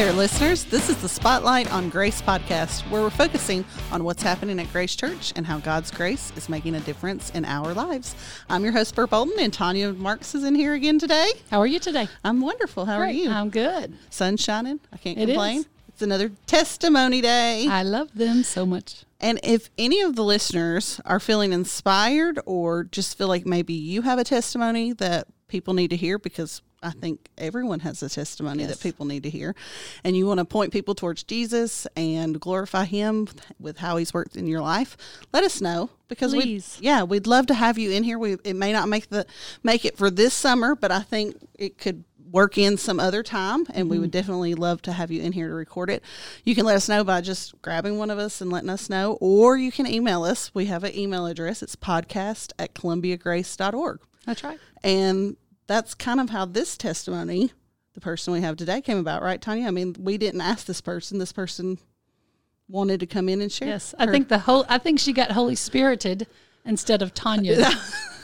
there, listeners. This is the Spotlight on Grace podcast, where we're focusing on what's happening at Grace Church and how God's grace is making a difference in our lives. I'm your host, Bert Bolden, and Tanya Marks is in here again today. How are you today? I'm wonderful. How Great. are you? I'm good. Sun shining. I can't It complain. is. It's another testimony day. I love them so much. And if any of the listeners are feeling inspired or just feel like maybe you have a testimony that people need to hear, because I mm-hmm. think everyone has a testimony Yes. that people need to hear, and you want to point people towards Jesus and glorify Him with how He's worked in your life, let us know because we, yeah, we'd love to have you in here. We it may not make the make it for this summer, but I think it could work in some other time and we would mm-hmm. definitely love to have you in here to record it. You can let us know by just grabbing one of us and letting us know or you can email us. We have an email address. It's podcast at columbiagrace.org That's right. and that's kind of how this testimony the person we have today came about right tanya i mean we didn't ask this person this person wanted to come in and share Yes, I her- think the whole. I think she got Holy Spirited instead of Tanya,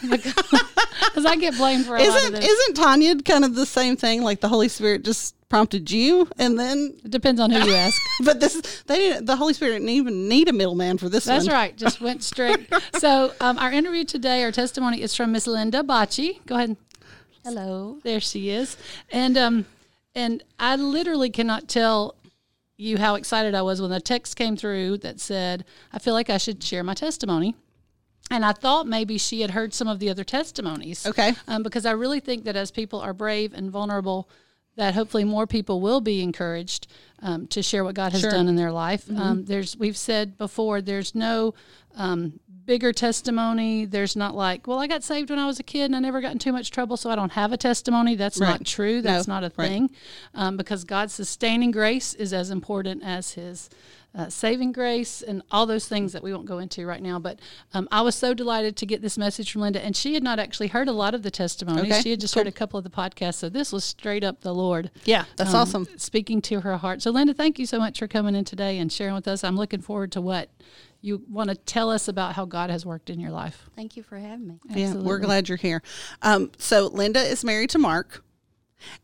because I get blamed for a lot of isn't this. isn't tanya kind of the same thing like the holy spirit just prompted you and then it depends on who you ask. But this, they didn't. The Holy Spirit didn't even need a middleman for this That's one. right. Just went straight. So um, our interview today, our testimony is from Miss Linda Bocci. Go ahead. Hello. There she is. And um, and I literally cannot tell you how excited I was when the text came through that said, "I feel like I should share my testimony." And I thought maybe she had heard some of the other testimonies. Okay. Um, because I really think that as people are brave and vulnerable, that hopefully more people will be encouraged um, to share what God has Sure. done in their life. Um, there's we've said before, there's no um, bigger testimony. There's not like, well, I got saved when I was a kid and I never got in too much trouble, so I don't have a testimony. That's Right. not true. That's No, not a right. thing, um, because God's sustaining grace is as important as His uh, saving grace and all those things that we won't go into right now. But um, I was so delighted to get this message from Linda, and she had not actually heard a lot of the testimonies. Okay, She had just heard a couple of the podcasts, so this was straight up the Lord. Yeah, that's um, awesome. Speaking to her heart. So, Linda, thank you so much for coming in today and sharing with us. I'm looking forward to what you want to tell us about how God has worked in your life. Thank you for having me. Yeah, we're glad you're here. Um, so Linda is married to Mark.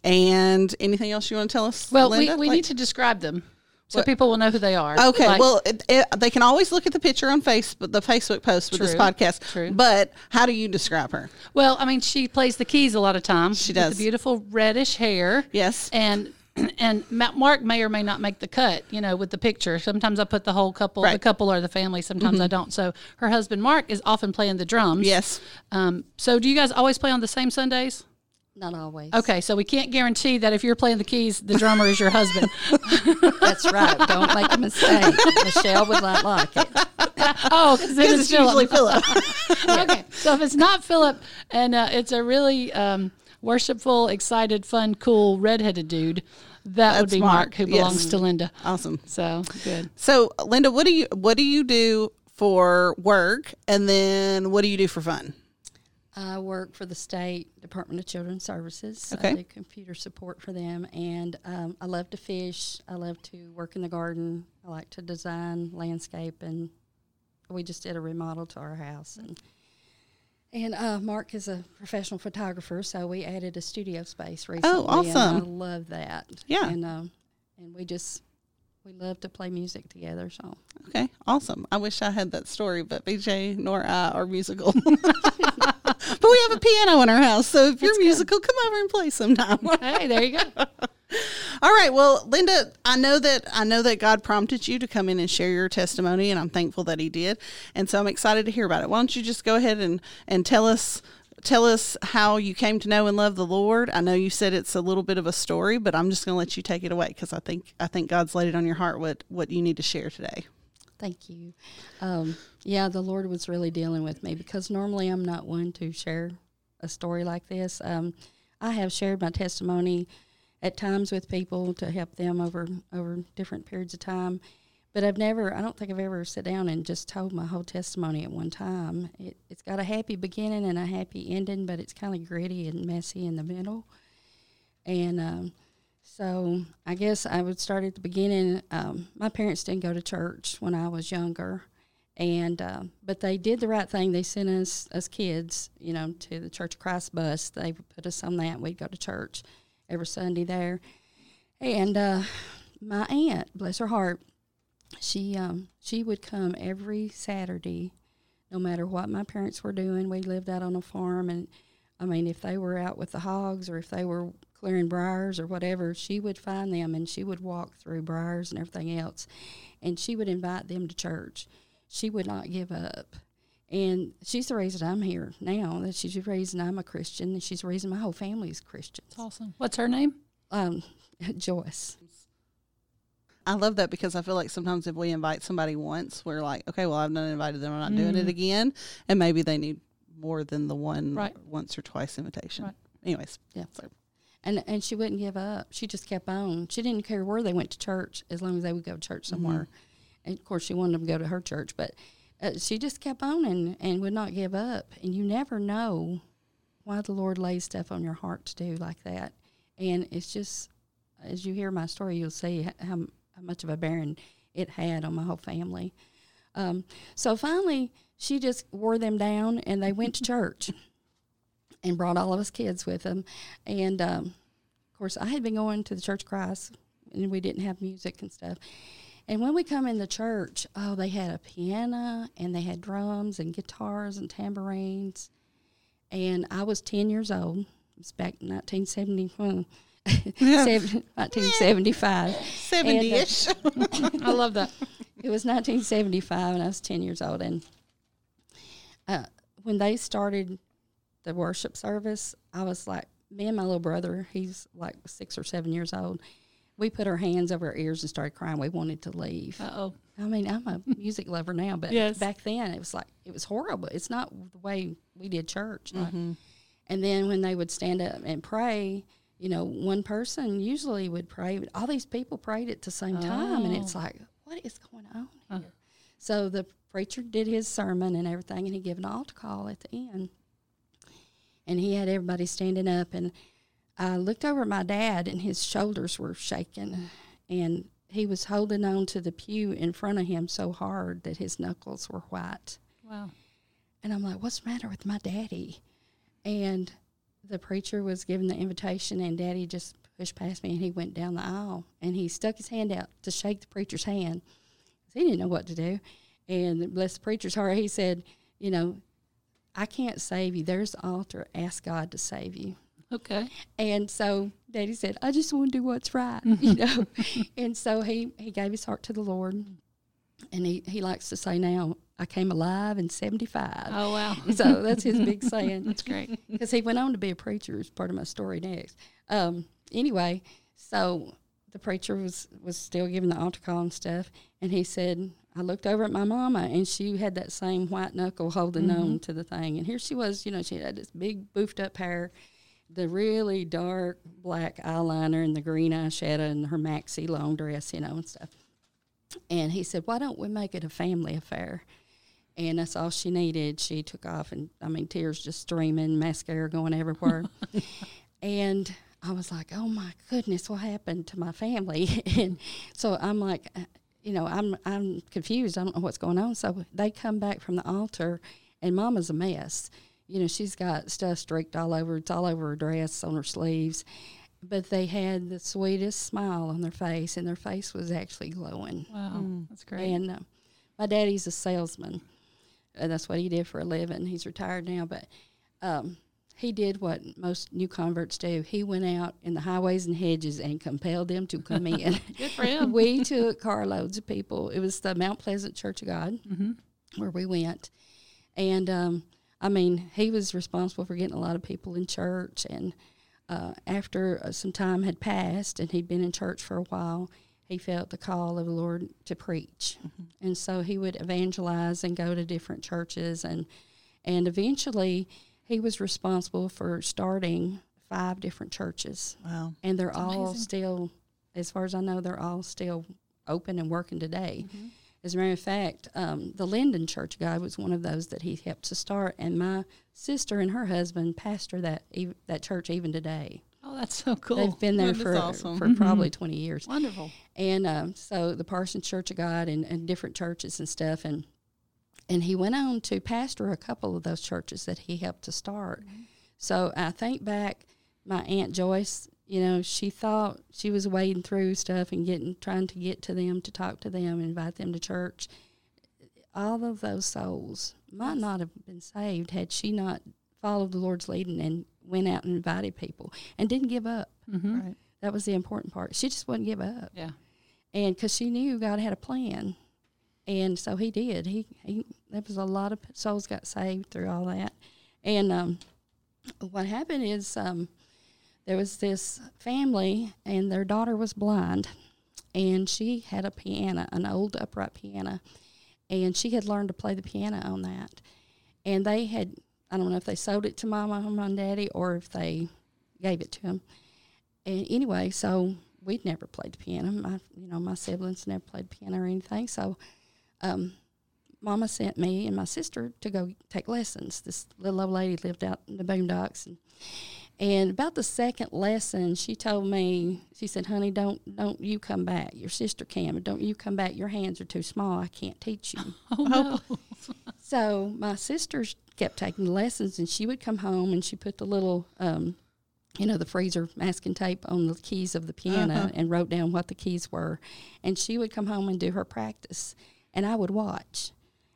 And anything else you want to tell us? Well, Linda? we, we Like- need to describe them so people will know who they are. Okay, Like- well, it, it, they can always look at the picture on Facebook, the Facebook post with this podcast. true. But how do you describe her? Well, I mean, she plays the keys a lot of times. She with does. the beautiful reddish hair. Yes. And and Mark may or may not make the cut, you know, with the picture. Sometimes I put the whole couple, the Right. Mm-hmm. couple or the family. Sometimes I don't. So her husband Mark is often playing the drums. Yes. Um, so do you guys always play on the same Sundays? Not always. Okay, so we can't guarantee that if you're playing the keys, the drummer is your husband. That's right. Don't make a mistake. Michelle would not like it. oh, because Because it's usually Philip. okay, so if it's not Philip, and uh, it's a really um, worshipful, excited, fun, cool, redheaded dude, that would be Mark, Mark, who yes. belongs to Linda. awesome. So good. So, Linda, what do you what do you do for work, and then what do you do for fun? I work for the state Department of Children's Services. Okay. I do computer support for them, and um, I love to fish. I love to work in the garden. I like to design landscape, and we just did a remodel to our house. And and uh, Mark is a professional photographer, so we added a studio space recently. Oh, awesome. And I love that. Yeah. and um, and we just we love to play music together. So Okay, awesome. I wish I had that story, but BJ nor I are musical. but we have a piano in our house, so if you're musical, come over and play sometime. Hey, there you go. All right. Well, Linda, I know that I know that God prompted you to come in and share your testimony, and I'm thankful that He did. And so I'm excited to hear about it. Why don't you just go ahead and and tell us tell us how you came to know and love the Lord? I know you said it's a little bit of a story, but I'm just going to let you take it away because I think I think God's laid it on your heart what what you need to share today. Thank you. Um, yeah, the Lord was really dealing with me because normally I'm not one to share a story like this. Um, I have shared my testimony at times with people to help them over over different periods of time, but I've never. I don't think I've ever sat down and just told my whole testimony at one time. It, it's got a happy beginning and a happy ending, but it's kind of gritty and messy in the middle. And um, so I guess I would start at the beginning. Um, my parents didn't go to church when I was younger, and uh, but they did the right thing. They sent us as kids, you know, to the Church of Christ bus. They would put us on that. We'd go to church every Sunday there, and uh, my aunt, bless her heart, she um she would come every Saturday, no matter what my parents were doing. We lived out on a farm, and I mean, if they were out with the hogs or if they were clearing briars or whatever, she would find them and she would walk through briars and everything else, and she would invite them to church. She would not give up. And she's the reason I'm here now. That she's the reason I'm a Christian, and she's the reason my whole family is Christian. That's awesome. What's her name? Um, Joyce. I love that because I feel like sometimes if we invite somebody once, we're like, okay, well, I've not invited them. I'm not doing it again. And maybe they need more than the one Right. once or twice invitation. Right. Anyways, Yeah. so And and she wouldn't give up. She just kept on. She didn't care where they went to church as long as they would go to church somewhere. And of course, she wanted them to go to her church, but uh, she just kept on and, and would not give up. And you never know why the Lord lays stuff on your heart to do like that. And it's just, as you hear my story, you'll see how, how much of a bearing it had on my whole family. Um, so finally, she just wore them down and they went to church and brought all of us kids with them. And um, of course, I had been going to the Church of Christ, and we didn't have music and stuff. And when we come in the church, oh, they had a piano and they had drums and guitars and tambourines. And I was 10 years old. It was back in 1970, well, seven- 1975. 70 ish. I love that. It was 1975, and I was 10 years old. And uh, when they started the worship service, I was like, me and my little brother, he's like six or seven years old. We put our hands over our ears and started crying. We wanted to leave. Uh oh. I mean, I'm a music lover now, but Yes. back then it was like it was horrible. It's not the way we did church. like- Mm-hmm. and then when they would stand up and pray, you know, one person usually would pray, but all these people prayed at the same time, and it's like, what is going on here? So the preacher did his sermon and everything, and he gave an altar call at the end, and he had everybody standing up, and I looked over at my dad, and his shoulders were shaking, and he was holding on to the pew in front of him so hard that his knuckles were white. Wow. And I'm like, what's the matter with my daddy? And the preacher was giving the invitation, and daddy just pushed past me and he went down the aisle and he stuck his hand out to shake the preacher's hand. He didn't know what to do. And bless the preacher's heart, he said, You know, I can't save you. There's the altar. Ask God to save you. Okay. And so Daddy said, I just want to do what's right, you know. and so he, he gave his heart to the Lord. And he, he likes to say now, I came alive in 75. Oh wow. So that's his big saying. That's great. Because he went on to be a preacher, is part of my story next. Um, anyway, so the preacher was, was still giving the altar call and stuff. And he said, I looked over at my mama, and she had that same white knuckle holding mm-hmm. on to the thing. And here she was, you know, she had this big, boofed up hair, the really dark black eyeliner, and the green eyeshadow, and her maxi long dress, you know, and stuff. And he said, Why don't we make it a family affair? And that's all she needed. She took off, and I mean, tears just streaming, mascara going everywhere. and I was like, oh my goodness, what happened to my family? and so I'm like, uh, you know, I'm I'm confused. I don't know what's going on. So they come back from the altar, and Mama's a mess. You know, she's got stuff streaked all over. It's all over her dress, on her sleeves. But they had the sweetest smile on their face, and their face was actually glowing. Wow. That's great. And uh, my daddy's a salesman. and that's what he did for a living. He's retired now, but um, he did what most new converts do. He went out in the highways and hedges and compelled them to come in. Good for him. we took carloads of people. It was the Mount Pleasant Church of God Mm-hmm. where we went. And um, I mean, he was responsible for getting a lot of people in church. And uh, after uh, some time had passed and he'd been in church for a while, he felt the call of the Lord to preach. And so he would evangelize and go to different churches. And, and eventually, he was responsible for starting five different churches Wow. and they're all amazing. still, as far as I know, they're all still open and working today. Mm-hmm. As a matter of fact, um, the Linden Church guy was one of those that he helped to start, and my sister and her husband pastor that ev- that church even today. Oh, that's so cool. They've been there That for awesome. for probably twenty years, Wonderful. and um, so the Parsons Church of God and, and different churches and stuff, and and he went on to pastor a couple of those churches that he helped to start. So I think back, my aunt Joyce, you know, she thought she was wading through stuff and getting trying to get to them to talk to them, invite them to church. All of those souls might not have been saved had she not followed the Lord's leading and went out and invited people and didn't give up. Mm-hmm. Right. That was the important part. She just wouldn't give up, Yeah. and because she knew God had a plan, and so He did. He he. There was a lot of souls got saved through all that, and um, what happened is um, there was this family, and their daughter was blind, and she had a piano, an old upright piano, and she had learned to play the piano on that, and they had. I don't know if they sold it to Mama, Mama and Daddy, or if they gave it to him. And anyway, so we'd never played the piano. My, you know, my siblings never played piano or anything. So, um, Mama sent me and my sister to go take lessons. This little old lady lived out in the boondocks, and and about the second lesson, she told me, she said, "Honey, don't don't you come back. Your sister can, but don't you come back. Your hands are too small. I can't teach you." Oh, no. So my sister kept taking lessons, and she would come home and she put the little, um, you know, the freezer masking tape on the keys of the piano Uh-huh. and wrote down what the keys were. And she would come home and do her practice, and I would watch.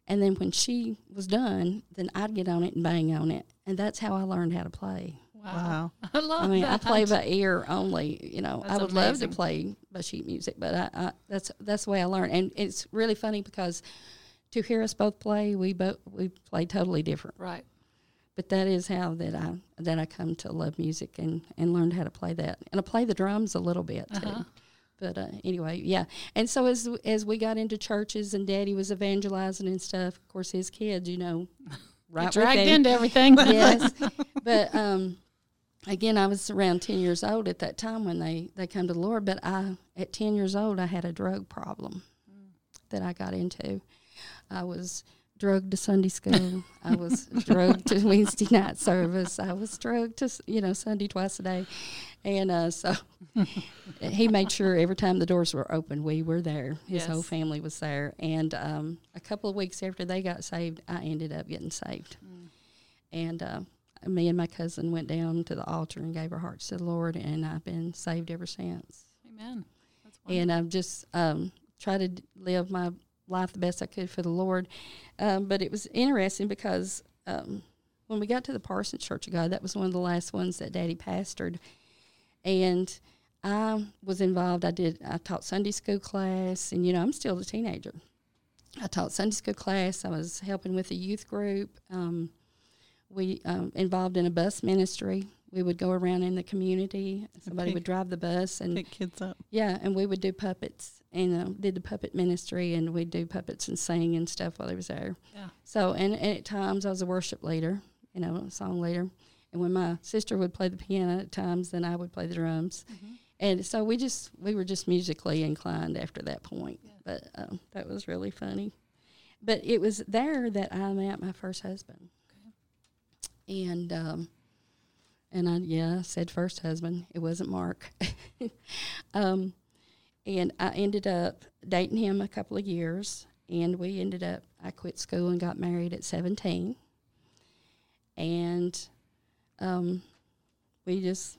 And then when she was done, then I'd get on it and bang on it, and that's how I learned how to play. Wow. I love I mean, I play by ear only. You know, I That's would love to play by sheet music, but I, I, that's that's the way I learned. And it's really funny because to hear us both play, we both we play totally different. Right. But that is how that I that I come to love music and and learned how to play that. And I play the drums a little bit too. Uh-huh. But uh, anyway, yeah. And so as as we got into churches and Daddy was evangelizing and stuff, of course his kids, you know, right Dragged into everything. yes. But um, again, I was around 10 years old at that time when they, they come to the Lord. But I, at 10 years old, I had a drug problem that I got into. I was drugged to Sunday school. I was drugged to Wednesday night service. I was drugged to, you know, Sunday twice a day. And uh, so he made sure every time the doors were open, we were there. His whole family was there. And um, a couple of weeks after they got saved, I ended up getting saved. And uh, me and my cousin went down to the altar and gave our hearts to the Lord, and I've been saved ever since. Amen. That's. And I've just um, tried to live my life the best I could for the Lord. Um, but it was interesting because um, when we got to the Parsons Church of God, that was one of the last ones that Daddy pastored, and I was involved. I did. I taught Sunday school class, and you know I'm still a teenager. I taught Sunday school class. I was helping with a youth group. Um, we um, involved in a bus ministry. We would go around in the community. Somebody pick- would drive the bus, and Pick kids up. yeah, and we would do puppets and uh, did the puppet ministry, and we'd do puppets and sing and stuff while he was there. Yeah. So, and, and at times I was a worship leader, you know, a song leader. And when my sister would play the piano at times, then I would play the drums. And so we just we were just musically inclined after that point. But um, that was really funny. But it was there that I met my first husband. And um, and I yeah I said first husband. It wasn't Mark. um, and I ended up dating him a couple of years, and we ended up. I quit school and got married at seventeen, and um, we just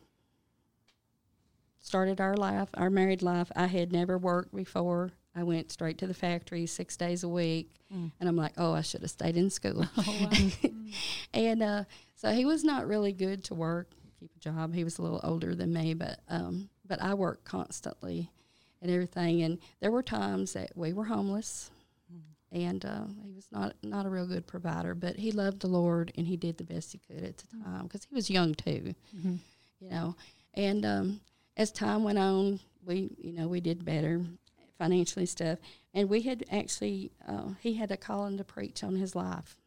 started our life, our married life. I had never worked before. I went straight to the factory six days a week, Mm. and I'm like, oh, I should have stayed in school. Oh, wow. and uh, so he was not really good to work, keep a job. He was a little older than me, but um, but I worked constantly and everything. And there were times that we were homeless, and uh, he was not not a real good provider. But he loved the Lord, and he did the best he could at the time because he was young too, Mhm. you know. And um, as time went on, we you know we did better financially stuff. And we had actually uh, he had a calling to preach on his life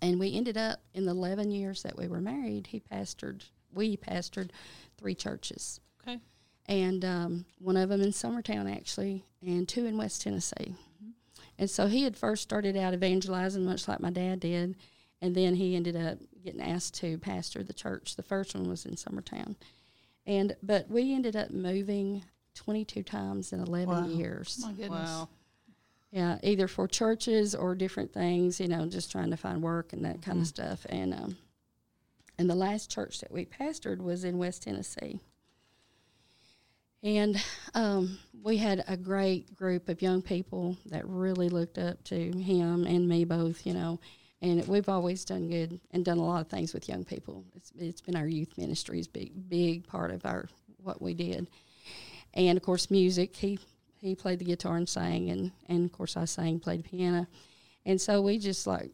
and we ended up in the 11 years that we were married he pastored we pastored three churches Okay. and um, one of them in summertown actually and two in west tennessee and so he had first started out evangelizing much like my dad did and then he ended up getting asked to pastor the church the first one was in summertown and but we ended up moving 22 times in 11 Wow. years My goodness. Wow. yeah, either for churches or different things, you know, just trying to find work and that kind of stuff. And um, and the last church that we pastored was in West Tennessee, And um, we had a great group of young people that really looked up to him and me both, you know. And we've always done good and done a lot of things with young people. It's, it's been our youth ministry's big big part of our what we did. And of course, music. He he played the guitar and sang, and and of course I sang, played the piano, and so we just like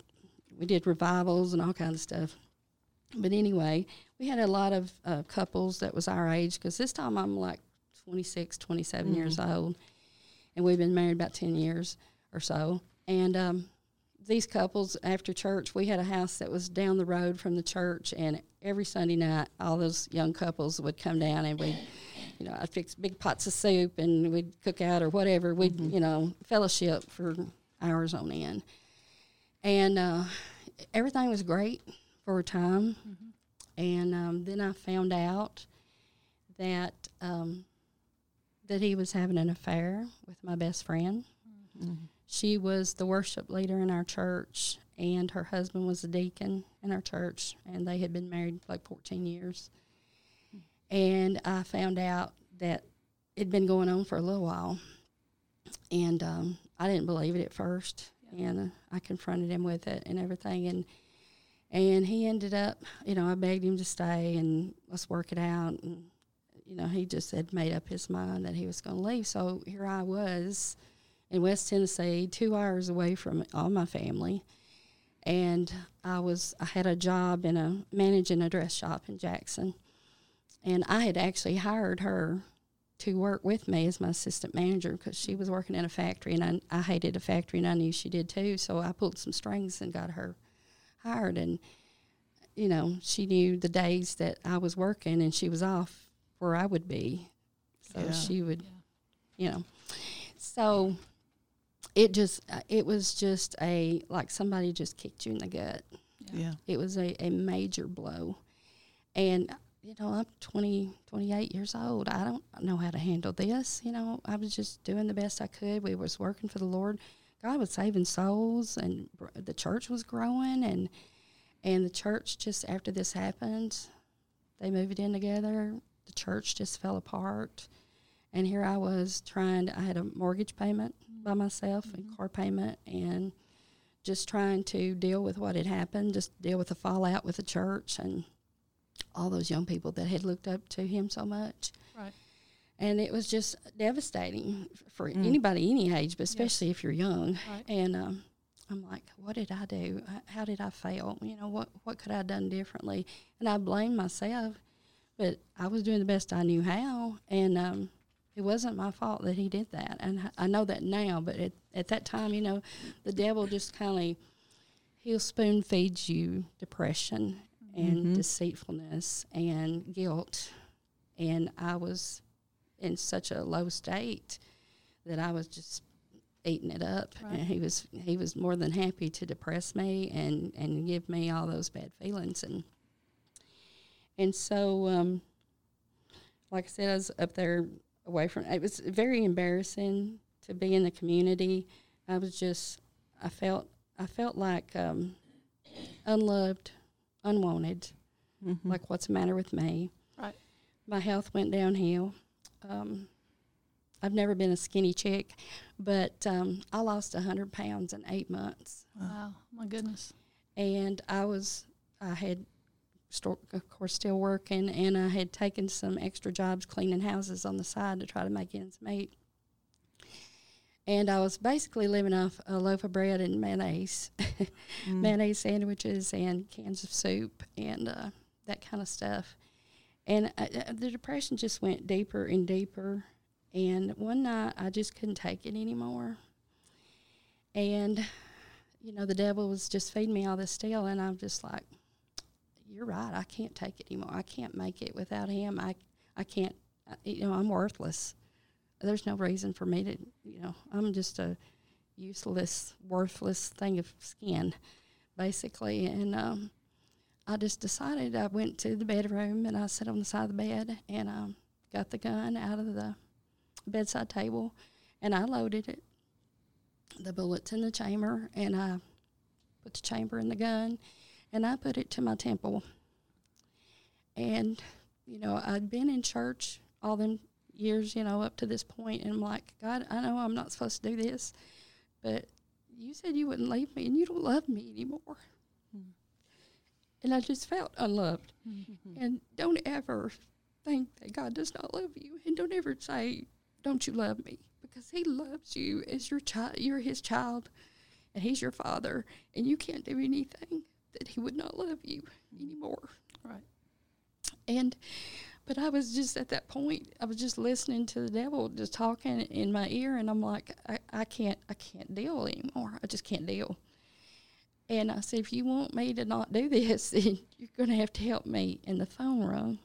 we did revivals and all kinds of stuff. But anyway, we had a lot of uh, couples that was our age because this time I'm like 26, 27 mm-hmm. years old, and we've been married about 10 years or so. And um, these couples, after church, we had a house that was down the road from the church, and every Sunday night, all those young couples would come down and we you know, I'd fix big pots of soup and we'd cook out or whatever. We'd, mm-hmm. you know, fellowship for hours on end. And uh, everything was great for a time. Mm-hmm. And um, then I found out that um, that he was having an affair with my best friend. Mm-hmm. She was the worship leader in our church, and her husband was a deacon in our church, and they had been married like 14 years. And I found out that it'd been going on for a little while, and um, I didn't believe it at first, and uh, I confronted him with it and everything, and and he ended up, you know, I begged him to stay and let's work it out, and you know, he just had made up his mind that he was going to leave. So here I was in West Tennessee, two hours away from all my family. And I was, I had a job in a managing a dress shop in Jackson. And I had actually hired her to work with me as my assistant manager because she was working in a factory and I, I hated a factory and I knew she did too. So I pulled some strings and got her hired. And, you know, she knew the days that I was working and she was off where I would be. So yeah. she would, yeah. you know. So it just, uh, it was just a, like somebody just kicked you in the gut. Yeah. It was a, a major blow. And, you know, I'm 20, 28 years old. I don't know how to handle this. You know, I was just doing the best I could. We was working for the Lord. God was saving souls and the church was growing and, and the church just after this happened, they moved in together the church just fell apart. And here I was trying to, I had a mortgage payment by myself mm-hmm. and car payment and just trying to deal with what had happened, just deal with the fallout with the church and all those young people that had looked up to him so much. Right. And it was just devastating for mm. anybody any age, but especially yes. if you're young. Right. And um, I'm like, what did I do? How did I fail? You know, what what could I have done differently? And I blame myself but I was doing the best I knew how, and um, it wasn't my fault that he did that. And I know that now, but at, at that time, you know, the devil just kind of he'll spoon feed you depression and mm-hmm. deceitfulness and guilt. And I was in such a low state that I was just eating it up. Right. And he was he was more than happy to depress me and and give me all those bad feelings and and so, um, like I said, I was up there away from. It was very embarrassing to be in the community. I was just, I felt, I felt like um, unloved, unwanted. Mm-hmm. Like, what's the matter with me? Right. My health went downhill. Um, I've never been a skinny chick, but um, I lost hundred pounds in eight months. Wow, my goodness! And I was, I had of course, still working, and I had taken some extra jobs cleaning houses on the side to try to make ends meet. And I was basically living off a loaf of bread and mayonnaise, mm. mayonnaise sandwiches and cans of soup and uh, that kind of stuff. And I, uh, uh, the depression just went deeper and deeper. And one night I just couldn't take it anymore. And, you know, the devil was just feeding me all this still, and I'm just like, you're right. I can't take it anymore. I can't make it without him. I, I can't, you know, I'm worthless. There's no reason for me to, you know, I'm just a useless, worthless thing of skin, basically. And um, I just decided I went to the bedroom and I sat on the side of the bed and um, got the gun out of the bedside table and I loaded it, the bullets in the chamber, and I put the chamber in the gun and I put it to my temple. And, you know, I'd been in church all them years, you know, up to this point, and I'm like, God, I know I'm not supposed to do this, but you said you wouldn't leave me, and you don't love me anymore. Hmm. And I just felt unloved. Mm-hmm. And don't ever think that God does not love you, and don't ever say, "Don't you love me?" Because He loves you as your child. You're His child, and He's your Father, and you can't do anything that He would not love you anymore. Right. And but I was just at that point, I was just listening to the devil just talking in my ear and I'm like, I, I can't I can't deal anymore. I just can't deal. And I said, if you want me to not do this, then you're gonna have to help me. And the phone rung.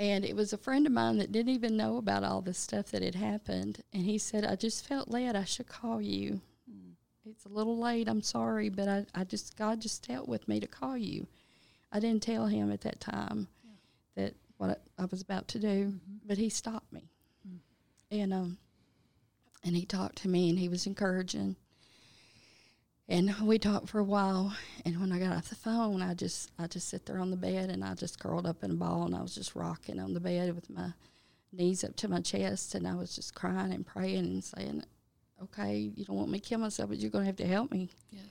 And it was a friend of mine that didn't even know about all the stuff that had happened. And he said, I just felt led I should call you. It's a little late, I'm sorry, but I, I just God just dealt with me to call you. I didn't tell him at that time that what I, I was about to do, but he stopped me, and um, and he talked to me, and he was encouraging, and we talked for a while. And when I got off the phone, I just I just sit there on the bed, and I just curled up in a ball, and I was just rocking on the bed with my knees up to my chest, and I was just crying and praying and saying, "Okay, you don't want me to kill myself, but you're going to have to help me." Yes.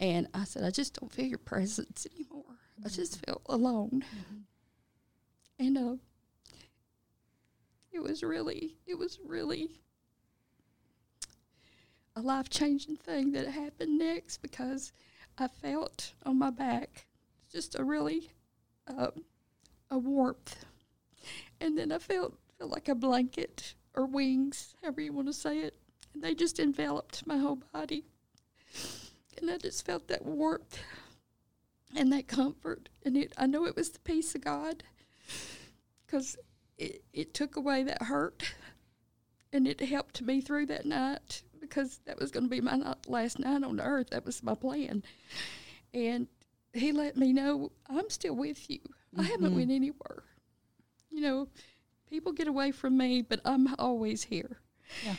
And I said, I just don't feel your presence anymore. I just feel alone. And uh, it was really, it was really a life changing thing that happened next because I felt on my back just a really um, a warmth, and then I felt felt like a blanket or wings, however you want to say it, and they just enveloped my whole body and I just felt that warmth and that comfort. And it, I know it was the peace of God because it, it took away that hurt and it helped me through that night because that was going to be my last night on earth. That was my plan. And he let me know I'm still with you. I haven't mm-hmm. went anywhere. You know, people get away from me, but I'm always here. Yeah.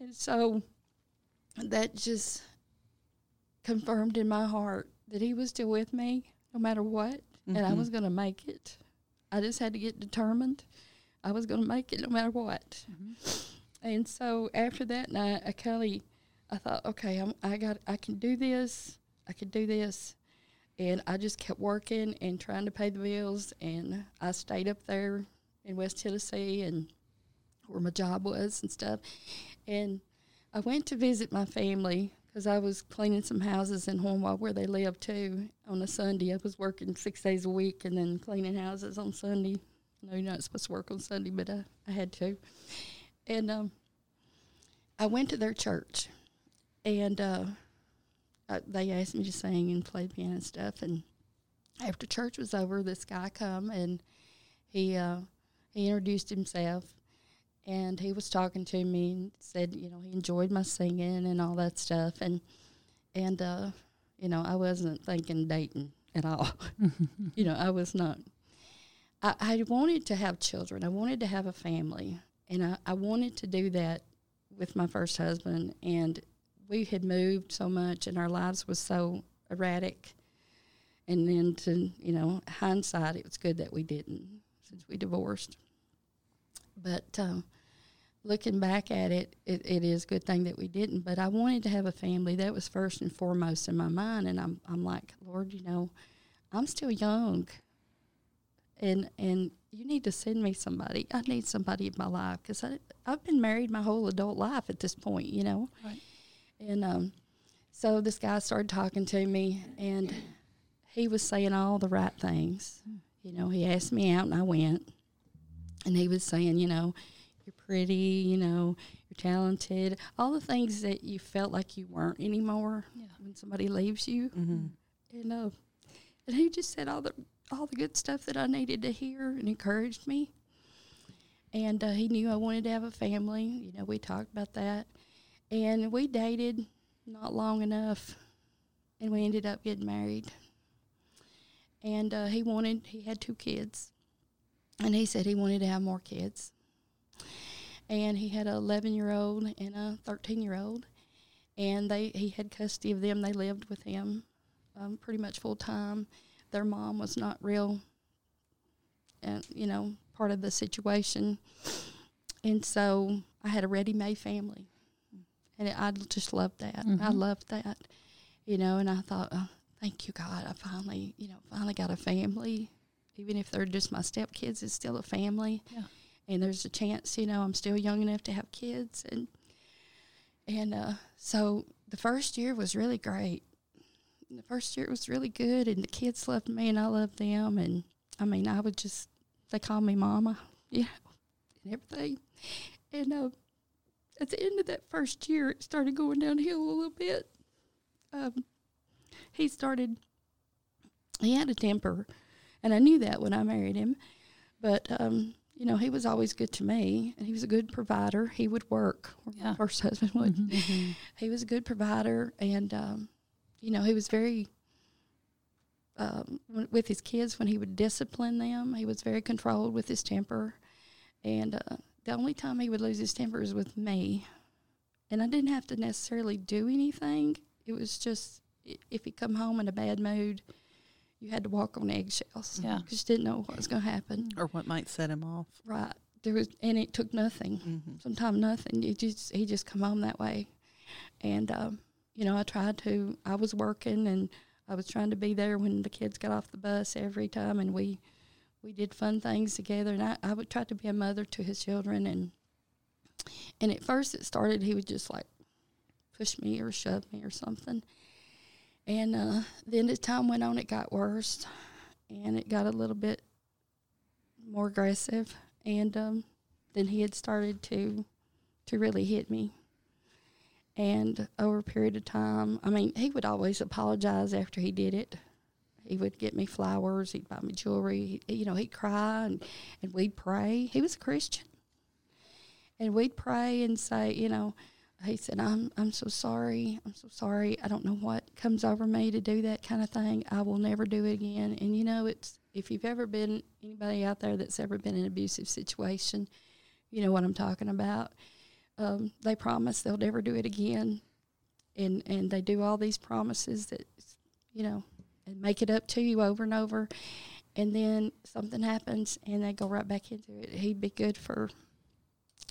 And so that just confirmed in my heart that he was still with me no matter what, and I mm-hmm. was going to make it. I just had to get determined. I was going to make it no matter what. Mm-hmm. And so after that night, I Kelly, I thought, okay, I'm, I got, I can do this. I can do this. And I just kept working and trying to pay the bills. And I stayed up there in West Tennessee and where my job was and stuff. And I went to visit my family because I was cleaning some houses in Hohenwald where they live too on a Sunday. I was working six days a week and then cleaning houses on Sunday. Know you're not supposed to work on Sunday, but I, I had to. And um, I went to their church and uh, uh, they asked me to sing and play piano and stuff. And after church was over, this guy come and he uh, he introduced himself and he was talking to me and said, you know, he enjoyed my singing and all that stuff, and and uh, you know, I wasn't thinking dating at all. you know, I was not. I, I wanted to have children. I wanted to have a family, and I, I wanted to do that with my first husband. And we had moved so much, and our lives was so erratic. And then to you know, hindsight, it was good that we didn't since we divorced. But um, looking back at it, it, it is a good thing that we didn't. But I wanted to have a family. That was first and foremost in my mind. And I'm, I'm like, Lord, you know, I'm still young. And, and you need to send me somebody. I need somebody in my life because I've been married my whole adult life at this point, you know. Right. And um, so this guy started talking to me, and he was saying all the right things. You know, he asked me out, and I went. And he was saying, you know, you're pretty, you know, you're talented, all the things that you felt like you weren't anymore Yeah. when somebody leaves you. And uh, and he just said all the all the good stuff that I needed to hear and encouraged me. And uh, he knew I wanted to have a family. You know, we talked about that, and we dated not long enough, and we ended up getting married. And uh, he wanted he had two kids, and he said he wanted to have more kids. And he had an 11 year old and a 13 year old, and they he had custody of them. They lived with him um, pretty much full time. Their mom was not real, and you know, part of the situation. And so I had a ready-made family, and I just loved that. I Mhm. loved that, you know. And I thought, oh, thank you, God. I finally, you know, finally got a family. Even if they're just my stepkids, it's still a family. Yeah. And there's a chance, you know, I'm still young enough to have kids, and and uh, so the first year was really great. The first year was really good, and the kids loved me, and I loved them. And I mean, I would just they called me mama, you know, and everything. And uh, at the end of that first year, it started going downhill a little bit. Um, he started. He had a temper, and I knew that when I married him. But um, you know, he was always good to me, and he was a good provider. He would work. Yeah. first husband would Mhm. he was a good provider and um, you know he was very um, with his kids when he would discipline them he was very controlled with his temper and uh, the only time he would lose his temper was with me and i didn't have to necessarily do anything it was just if he come home in a bad mood you had to walk on eggshells Yeah. because you didn't know what was going to happen Or what might set him off. right there was and it took nothing Mm-hmm. sometimes nothing. You just he just come home that way, and um, you know I tried to. I was working and I was trying to be there when the kids got off the bus every time, and we we did fun things together. And I, I would try to be a mother to his children, and and at first it started he would just like push me or shove me or something, and uh, then as time went on, it got worse, and it got a little bit more aggressive, and um, then he had started to to really hit me. And over a period of time, I mean, he would always apologize after he did it. He would get me flowers. He'd buy me jewelry. He, you know, he'd cry and, and we'd pray. He was a Christian. And we'd pray and say, you know, he said, I'm, I'm so sorry. I'm so sorry. I don't know what comes over me to do that kind of thing. I will never do it again. And, you know, it's, if you've ever been, anybody out there that's ever been in an abusive situation, you know what I'm talking about. Um, they promise they'll never do it again, and and they do all these promises that, you know, and make it up to you over and over, and then something happens and they go right back into it. He'd be good for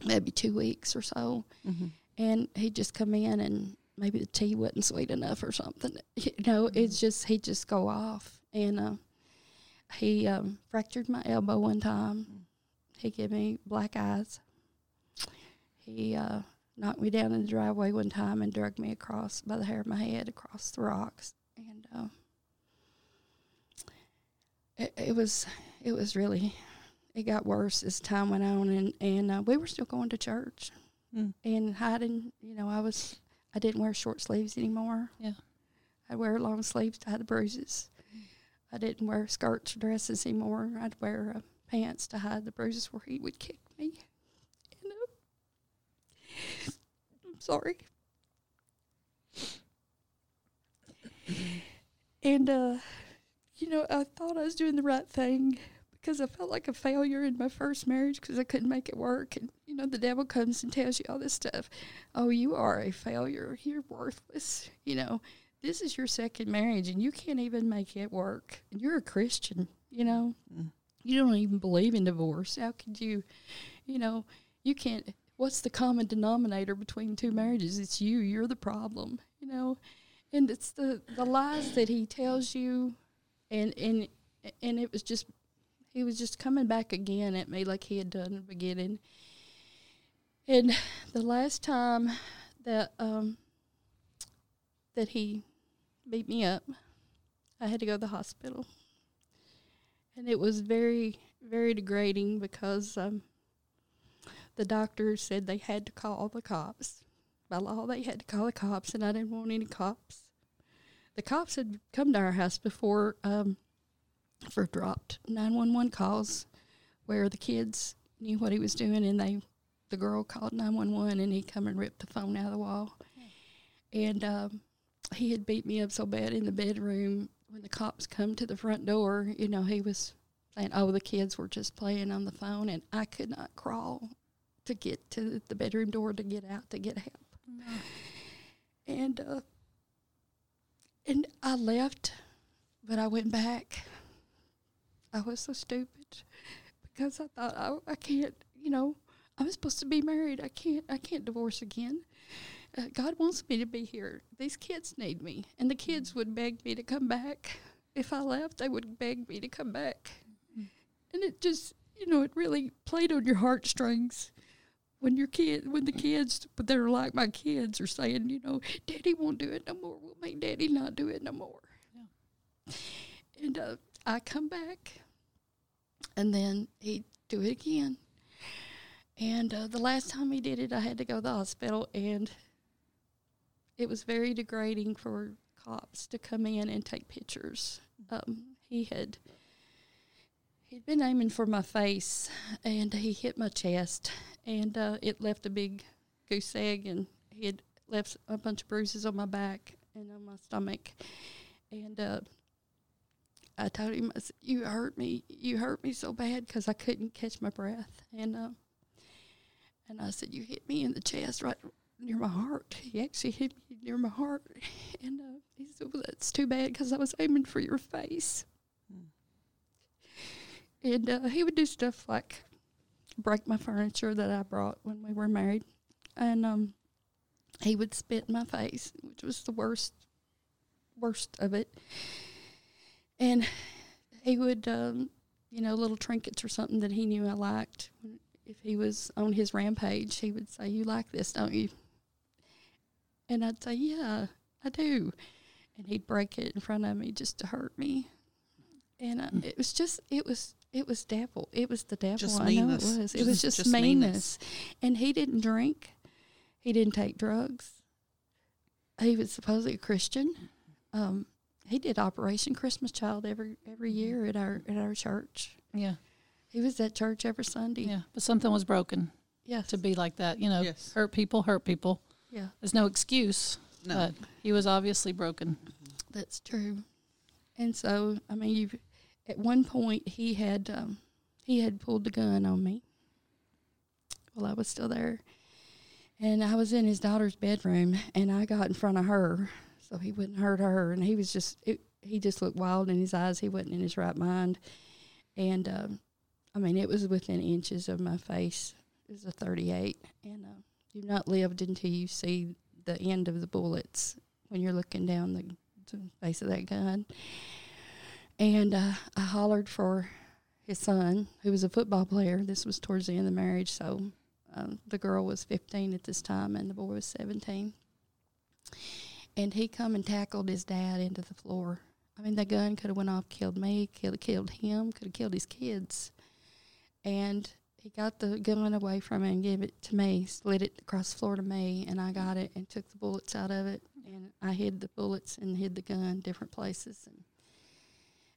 maybe two weeks or so, Mm-hmm. And he'd just come in and maybe the tea wasn't sweet enough or something. You know, it's just he'd just go off, and uh, he um, fractured my elbow one time. He gave me black eyes. He uh, knocked me down in the driveway one time and dragged me across by the hair of my head across the rocks, and uh, it, it was it was really it got worse as time went on, and and uh, we were still going to church Mm. and hiding. You know, I was I didn't wear short sleeves anymore. Yeah. I'd wear long sleeves to hide the bruises. I didn't wear skirts or dresses anymore. I'd wear uh, pants to hide the bruises where he would kick me. And, uh, I'm sorry. And, uh, you know, I thought I was doing the right thing because I felt like a failure in my first marriage because I couldn't make it work. And, you know, the devil comes and tells you all this stuff. Oh, you are a failure. You're worthless. You know, this is your second marriage and you can't even make it work. And you're a Christian, you know. Mm. You don't even believe in divorce. How could you, you know, you can't. What's the common denominator between two marriages? It's you. You're the problem, you know. And it's the, the lies that he tells you, and and and it was just he was just coming back again at me like he had done in the beginning. And the last time that um, that he beat me up, I had to go to the hospital, and it was very very degrading because um, the doctor said they had to call the cops. By law, they had to call the cops, and I didn't want any cops. The cops had come to our house before um, for dropped 911 calls where the kids knew what he was doing and they the girl called 911 and he come and ripped the phone out of the wall. And um, he had beat me up so bad in the bedroom when the cops come to the front door you know he was saying oh the kids were just playing on the phone and i could not crawl to get to the bedroom door to get out to get help. And uh, and i left but i went back I was so stupid because I thought I, I can't, you know, I'm supposed to be married. I can't, I can't divorce again. Uh, God wants me to be here. These kids need me, and the kids would beg me to come back. If I left, they would beg me to come back, and it just, you know, it really played on your heartstrings when your kid, when the kids, but they're like my kids, are saying, you know, Daddy won't do it no more. We'll make Daddy not do it no more. Yeah. And uh, I come back, and then he do it again. And uh, the last time he did it, I had to go to the hospital, and it was very degrading for cops to come in and take pictures. Um, he had he'd been aiming for my face, and he hit my chest, and uh, it left a big goose egg, and he had left a bunch of bruises on my back and on my stomach, and. Uh, I told him, I said, "You hurt me. You hurt me so bad because I couldn't catch my breath." And uh, and I said, "You hit me in the chest, right near my heart." He actually hit me near my heart, and uh, he said, "Well, that's too bad because I was aiming for your face." And uh, he would do stuff like break my furniture that I brought when we were married, and um, he would spit in my face, which was the worst, worst of it and he would, um, you know, little trinkets or something that he knew I liked. If he was on his rampage, he would say, "You like this, don't you?" And I'd say, "Yeah, I do." And he'd break it in front of me just to hurt me. And uh, it was just, it was, it was devil. It was the devil. Just I meanness. know it was. It Just- was just, just meanness. meanness. And he didn't drink. He didn't take drugs. He was supposedly a Christian. Um, he did Operation Christmas Child every every year at our at our church. Yeah, He was at church every Sunday. yeah. But something was broken Yeah, to be like that. You know, Yes. hurt people, hurt people. yeah, There's no excuse. No. But he was obviously broken. that's true. And so, I mean, you at one point he had um, he had pulled the gun on me while I was still there, and I was in his daughter's bedroom, and I got in front of her so he wouldn't hurt her, and he was just it, he just looked wild in his eyes. He wasn't in his right mind, and um, I mean, it was within inches of my face. It was a 38, and uh, you've not lived until you see the end of the bullets when you're looking down the, the face of that gun. And uh, I hollered for his son, who was a football player. This was towards the end of the marriage, so um, the girl was 15 at this time, and the boy was 17. And he come and tackled his dad into the floor. I mean, the gun could have went off, killed me, could killed him, could have killed his kids. And he got the gun away from him and gave it to me, slid it across the floor to me, and I got it and took the bullets out of it. And I hid the bullets and hid the gun different places. And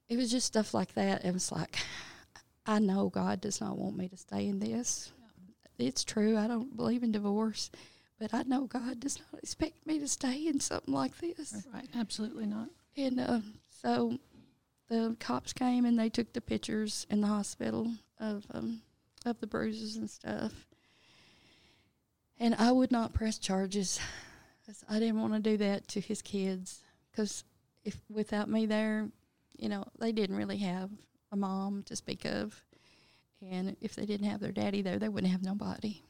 it was just stuff like that. It was like, I know God does not want me to stay in this. It's true. I don't believe in divorce, but I know God does not expect me to stay in something like this. Right. Absolutely not. And uh, so the cops came and they took the pictures in the hospital of um, of the bruises and stuff. And I would not press charges. I didn't want to do that to his kids because if without me there, you know, they didn't really have a mom to speak of, and if they didn't have their daddy there, they wouldn't have nobody.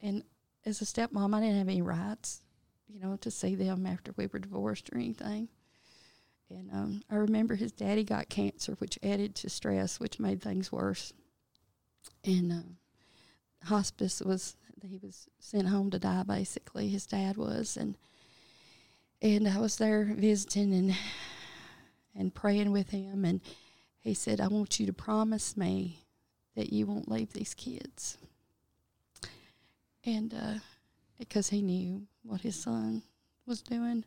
And as a stepmom, I didn't have any rights, you know, to see them after we were divorced or anything. And um, I remember his daddy got cancer, which added to stress, which made things worse. And uh, hospice was he was sent home to die. Basically, his dad was, and and I was there visiting and and praying with him, and he said, "I want you to promise me that you won't leave these kids." And uh, because he knew what his son was doing.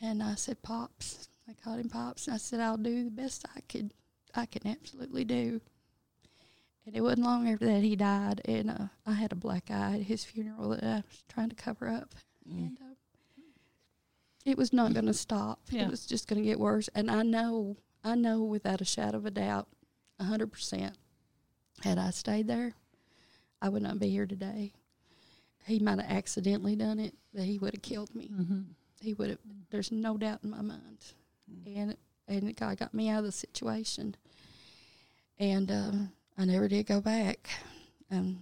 And I said, Pops. I called him Pops. And I said, I'll do the best I could, I can absolutely do. And it wasn't long after that he died. And uh, I had a black eye at his funeral that I was trying to cover up. And uh, it was not going to stop. Yeah. It was just going to get worse. And I know, I know without a shadow of a doubt, 100%, had I stayed there, I would not be here today. He might have accidentally done it, but he would have killed me Mm-hmm. he would have there's no doubt in my mind and and god got me out of the situation and um, I never did go back. Um,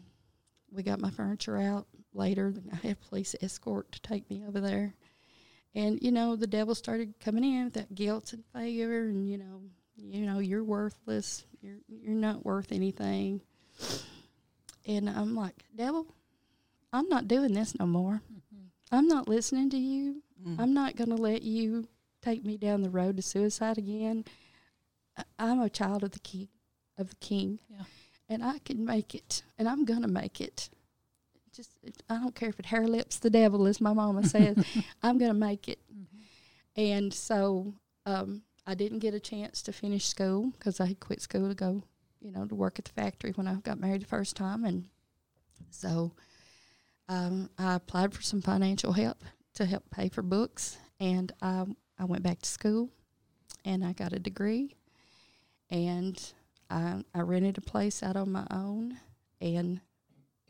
we got my furniture out later. I had police escort to take me over there. And, you know, the devil started coming in with that guilt and failure and, you know, you know, you're worthless. You're you're not worth anything. And I'm like, devil, I'm not doing this no more. Mm-hmm. I'm not listening to you. Mm-hmm. I'm not going to let you take me down the road to suicide again. I- I'm a child of the king, of the king, Yeah. and I can make it, and I'm going to make it. Just, I don't care if it hair lips the devil, as my mama says. I'm going to make it. Mm-hmm. And so um, I didn't get a chance to finish school because I had quit school to go, you know, to work at the factory when I got married the first time, and so um, I applied for some financial help to help pay for books, and I I went back to school, and I got a degree, and I I rented a place out on my own, and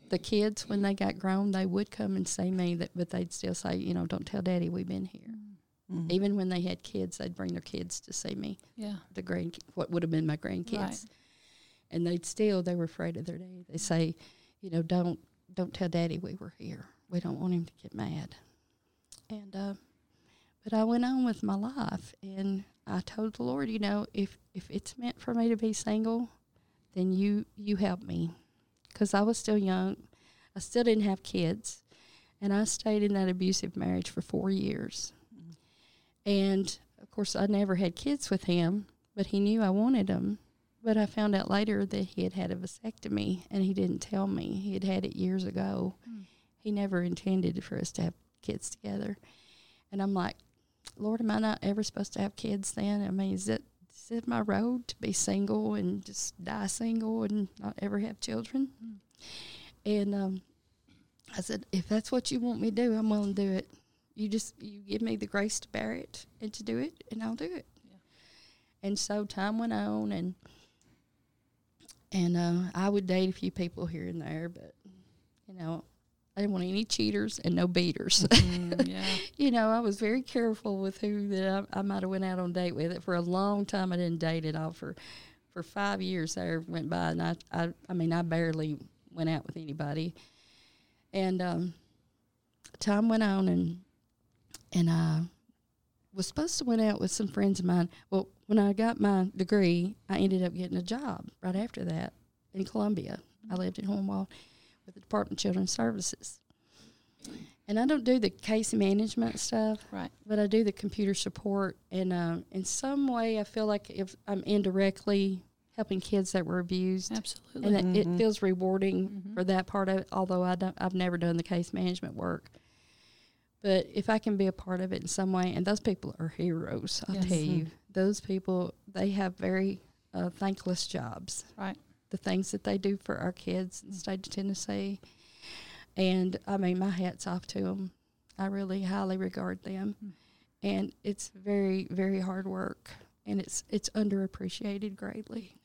the kids when they got grown they would come and see me that but they'd still say you know don't tell daddy we've been here Mhm. even when they had kids they'd bring their kids to see me Yeah. the grand what would have been my grandkids Right. and they'd still they were afraid of their daddy they say you know don't don't tell daddy we were here. We don't want him to get mad. And uh but i went on with my life and i told the lord you know if if it's meant for me to be single then you you help me. Because i was still young. I still didn't have kids and i stayed in that abusive marriage for four years. And of course i never had kids with him but he knew i wanted them but i found out later that he had had a vasectomy and he didn't tell me. He had had it years ago. Mm. he never intended for us to have kids together. And i'm like lord am i not ever supposed to have kids then? I mean is it is it my road to be single and just die single and not ever have children? Mm. and um, i said if that's what you want me to do i'm willing to do it. You just you give me the grace to bear it and to do it and i'll do it. Yeah. and so time went on and and uh, i would date a few people here and there but you know i didn't want any cheaters and no beaters Mm, yeah. you know i was very careful with who that i, I might have went out on date with It for a long time i didn't date at all for for five years there went by and i i, I mean i barely went out with anybody and um, time went on and and I was supposed to went out with some friends of mine. Well, when I got my degree, I ended up getting a job right after that in Columbia. I lived in Hohenwald with the Department of Children's Services. And I don't do the case management stuff, Right. but I do the computer support. And uh, in some way, I feel like if I'm indirectly helping kids that were abused, Absolutely. and it, Mhm. it feels rewarding Mhm. for that part of it. Although I don't, I've never done the case management work, but if I can be a part of it in some way, and those people are heroes, I'll Yes. tell you, those people they have very uh, thankless jobs. Right. The things that they do for our kids in the state of Tennessee, and I mean, my hats off to them. I really highly regard them, Mm. and it's very, very hard work, and it's it's underappreciated greatly.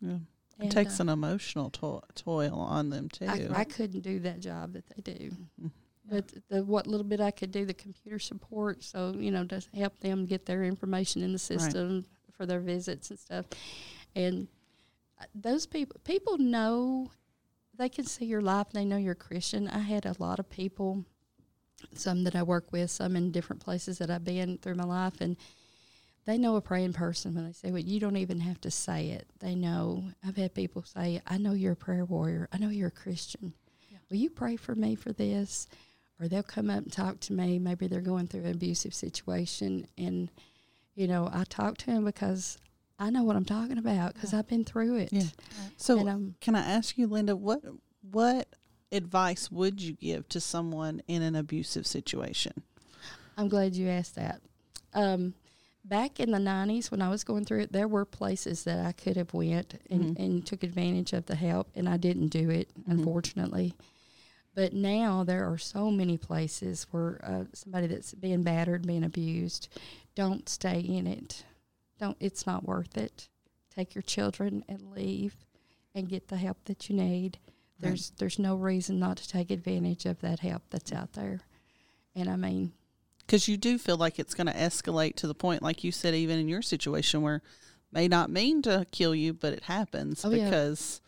Yeah. It And, takes uh, an emotional to- toil on them too. I, I couldn't do that job that they do. Mhm. But the what little bit I could do, the computer support, so you know, to help them get their information in the system for their visits and stuff, and uh, those people people know they can see your life. They know you're a Christian. I had a lot of people, some that I work with, some in different places that I've been through my life, and they know a praying person when they say, "Well, you don't even have to say it." They know. I've had people say, "I know you're a prayer warrior. I know you're a Christian. Yeah. Will you pray for me for this?" Or they'll come up and talk to me. Maybe they're going through an abusive situation, and you know, I talk to them because I know what I'm talking about because I've been through it. Yeah. So um, can I ask you, Linda, what what advice would you give to someone in an abusive situation? I'm glad you asked that. Um, back in the '90s, when I was going through it, there were places that I could have went and, Mhm. and took advantage of the help, and I didn't do it, Mhm. unfortunately. But now there are so many places where uh, somebody that's being battered, being abused, don't stay in it. Don't. It's not worth it. Take your children and leave, and get the help that you need. There's there's no reason not to take advantage of that help that's out there. And I mean, Because you do feel like it's going to escalate to the point, like you said, even in your situation where may not mean to kill you, but it happens Oh, yeah. because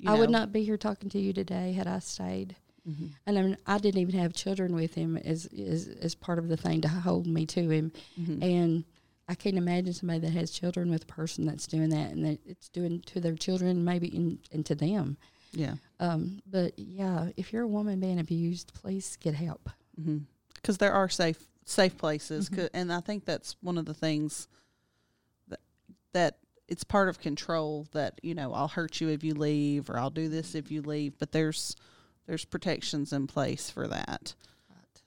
you I would not be here talking to you today had I stayed. Mhm. And I, mean, I didn't even have children with him as, as as part of the thing to hold me to him. Mhm. And I can't imagine somebody that has children with a person that's doing that and that it's doing to their children, maybe in, and to them. Yeah. Um, but yeah, if you're a woman being abused, please get help. Because there are safe safe places, Mm-hmm. and I think that's one of the things that that it's part of control. That you know, I'll hurt you if you leave, or I'll do this if you leave. But there's there's protections in place for that.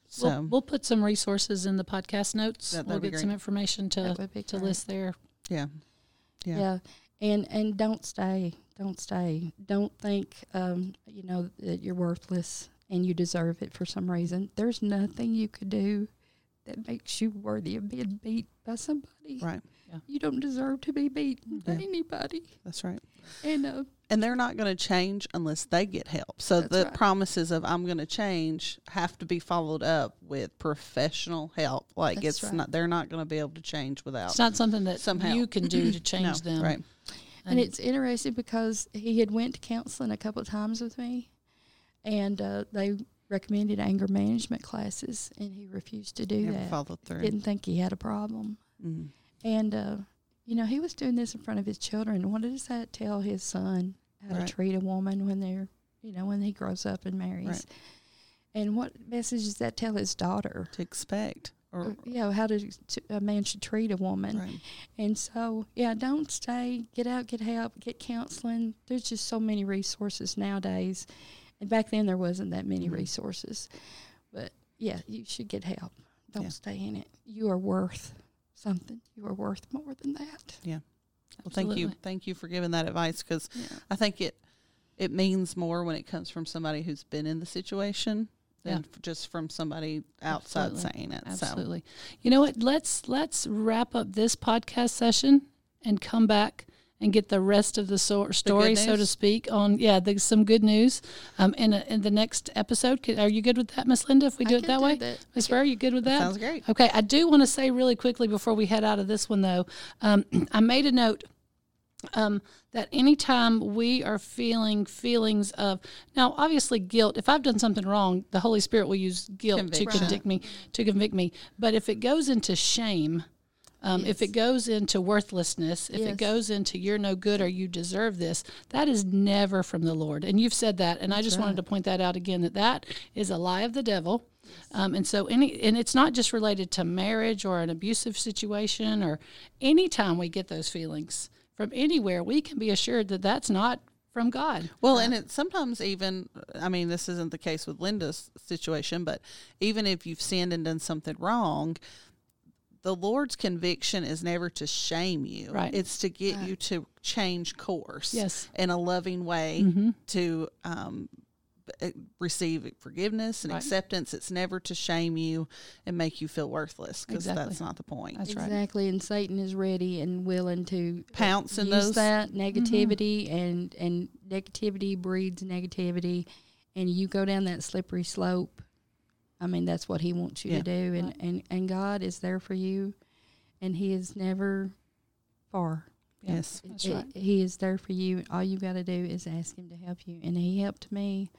So We'll, we'll put some resources in the podcast notes. That- we'll that'd be get some information to That would be to great. list there. yeah, Yeah. Yeah. And and don't stay. Don't stay. Don't think um, you know that you're worthless and you deserve it for some reason. There's nothing you could do that makes you worthy of being beat by somebody. right. Yeah. You don't deserve to be beaten by anybody. That's right. And uh, and they're not going to change unless they get help. So the right. promises of I'm going to change have to be followed up with professional help. Like That's it's right. not they're not going to be able to change without It's not something that Somehow. you can do to change no, them. Right. and it's interesting because he had went to counseling a couple of times with me, and uh, they recommended anger management classes, and he refused to do Never that. followed through. Didn't think he had a problem. Mhm. And, uh, you know, he was doing this in front of his children. What does that tell his son how Right. to treat a woman when they're, you know, when he grows up and marries? Right. And what message does that tell his daughter? To expect or Or, you know, how to, to, a man should treat a woman. right. And so, yeah, don't stay. Get out, get help, get counseling. There's just so many resources nowadays. And back then, there wasn't that many Mhm. resources. But yeah, you should get help. Don't Yeah. stay in it. You are worth something. You are worth more than that. Yeah. Well, thank you, thank you for giving that advice because Yeah. I think it it means more when it comes from somebody who's been in the situation than Yeah. just from somebody outside Absolutely. saying it. So Absolutely. You know what? Let's let's wrap up this podcast session and come back and get the rest of the so- story, so to speak, on yeah, the, some good news. Um, in a, in the next episode, Could- are you good with that, Miss Linda? If we do I it that way, that. Miss Burr, you good with that? sounds great. Okay, I do want to say really quickly before we head out of this one, though, um, I made a note um, that anytime we are feeling feelings of now, obviously guilt. If I've done something wrong, the Holy Spirit will use guilt to Conviction. convict me. To convict me. But if it goes into shame. Um, If it goes into worthlessness, if Yes. it goes into you're no good or you deserve this, that is never from the Lord. And you've said that, and I just wanted to point that out again that that is a lie of the devil. Um, and so any and it's not just related to marriage or an abusive situation or anytime we get those feelings from anywhere, we can be assured that that's not from God. Well, and it sometimes even, I mean, this isn't the case with Linda's situation, but even if you've sinned and done something wrong, the Lord's conviction is never to shame you. Right. It's to get you to change course. Yes. In a loving way Mhm. to um, receive forgiveness and Right. acceptance. It's never to shame you and make you feel worthless because Exactly. that's not the point. That's right. exactly. And Satan is ready and willing to Pounce in use those- that negativity, and and negativity breeds negativity, and you go down that slippery slope. I mean, that's what he wants you Yeah. to do, and, Right. and and God is there for you, and He is never far. Yes. That's It- right. He is there for you. All you got to do is ask Him to help you, and He helped me,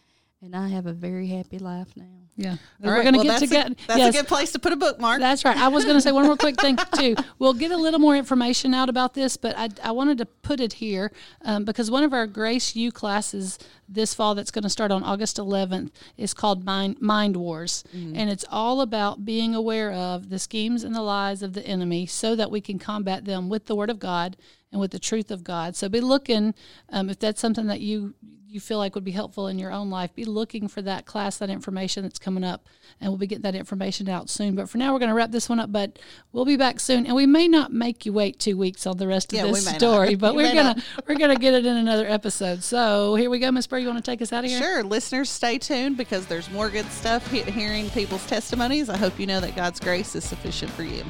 and I have a very happy life now. Yeah. All We're right, going to get that's together. A, that's yes. a good place to put a bookmark. That's right. I was going to say one more quick thing too. We'll get a little more information out about this, but I, I wanted to put it here um, because one of our Grace U classes this fall that's going to start on August 11th is called Mind, Mind Wars, and it's all about being aware of the schemes and the lies of the enemy, so that we can combat them with the Word of God and with the truth of God. So be looking um, if that's something that you you feel like would be helpful in your own life. Be looking for that class, that information that's coming up, and we'll be getting that information out soon. But for now, we're going to wrap this one up. But we'll be back soon, and we may not make you wait two weeks on the rest of Yeah, this story, but We we're gonna we're gonna get it in another episode. So here we go, Miss Burr. You want to take us out of here? Sure, listeners, stay tuned because there's more good stuff hearing people's testimonies. I hope you know that God's grace is sufficient for you.